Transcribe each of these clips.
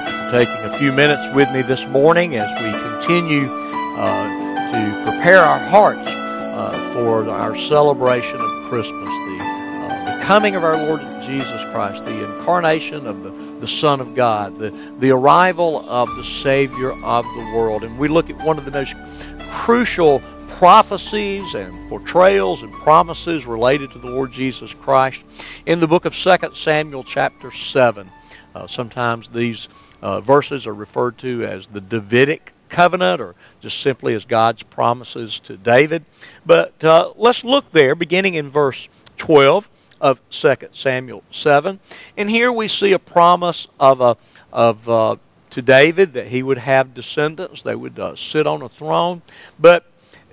taking a few minutes with me this morning as we continue uh, to prepare our hearts uh, for our celebration of Christmas, the, uh, the coming of our Lord Jesus Christ, the incarnation of the, the Son of God, the, the arrival of the Savior of the world. And we look at one of the most crucial prophecies and portrayals and promises related to the Lord Jesus Christ in the book of 2 Samuel, chapter 7. Uh, sometimes these uh, verses are referred to as the Davidic covenant or just simply as God's promises to David. But uh, let's look there, beginning in verse 12 of 2 Samuel 7. And here we see a promise of, a, of uh, to David that he would have descendants, they would uh, sit on a throne. But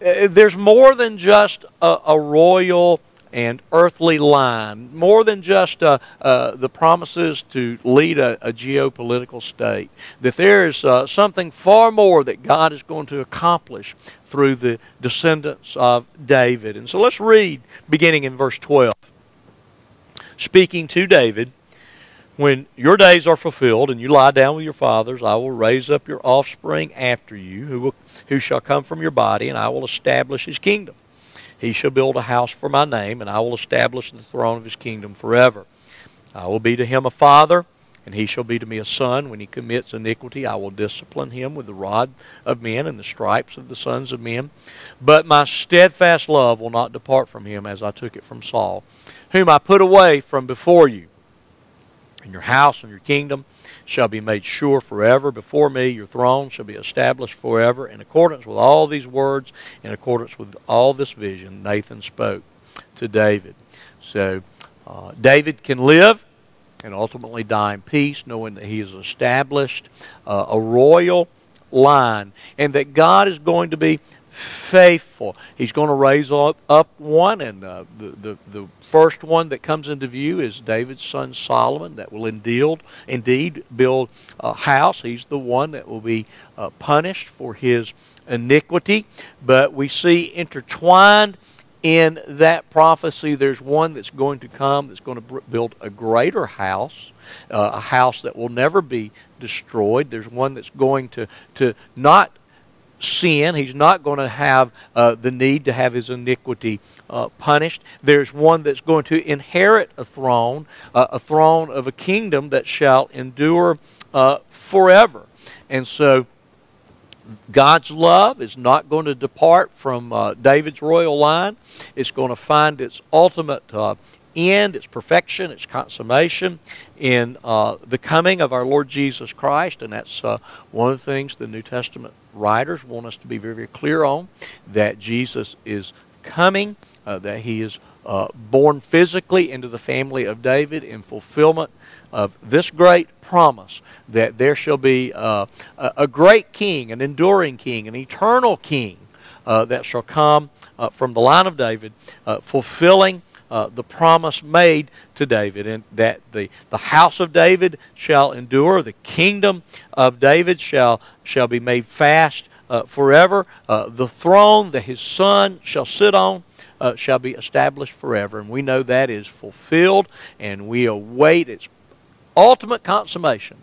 uh, there's more than just a, a royal and earthly line, more than just uh, uh, the promises to lead a, a, geopolitical state. That there is uh, something far more that God is going to accomplish through the descendants of David. And so let's read beginning in verse 12. Speaking to David, when your days are fulfilled and you lie down with your fathers, I will raise up your offspring after you, who, will, who shall come from your body, and I will establish his kingdom. He shall build a house for my name, and I will establish the throne of his kingdom forever. I will be to him a father, and he shall be to me a son. When he commits iniquity, I will discipline him with the rod of men and the stripes of the sons of men. But my steadfast love will not depart from him, as I took it from Saul, whom I put away from before you. And your house and your kingdom shall be made sure forever before me. Your throne shall be established forever. In accordance with all these words, in accordance with all this vision, Nathan spoke to David. So uh, David can live and ultimately die in peace, knowing that he has established uh, a royal line and that God is going to be faithful. He's going to raise up, up one, and uh, the, the, the first one that comes into view is David's son Solomon that will indeed, indeed build a house. He's the one that will be uh, punished for his iniquity. But we see intertwined in that prophecy, there's one that's going to come that's going to build a greater house, uh, a house that will never be destroyed. There's one that's going to, to not sin. He's not going to have uh, the need to have his iniquity uh, punished. There's one that's going to inherit a throne, uh, a throne of a kingdom that shall endure uh, forever. And so God's love is not going to depart from uh, David's royal line. It's going to find its ultimate uh, end, its perfection, its consummation in uh, the coming of our Lord Jesus Christ. And that's uh, one of the things the New Testament writers want us to be very, very clear on that Jesus is coming, uh, that he is uh, born physically into the family of David in fulfillment of this great promise that there shall be uh, a great king, an enduring king, an eternal king uh, that shall come uh, from the line of David, uh, fulfilling uh, the promise made to David, and that the, the house of David shall endure, the kingdom of David shall, shall be made fast uh, forever, uh, the throne that his son shall sit on. Uh, shall be established forever, and we know that is fulfilled, and we await its ultimate consummation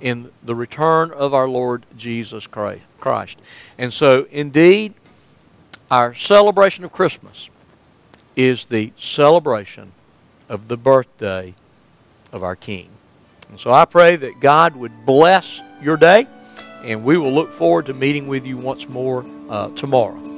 in the return of our Lord Jesus Christ. And so, indeed, our celebration of Christmas is the celebration of the birthday of our King. And so I pray that God would bless your day, and we will look forward to meeting with you once more uh, tomorrow.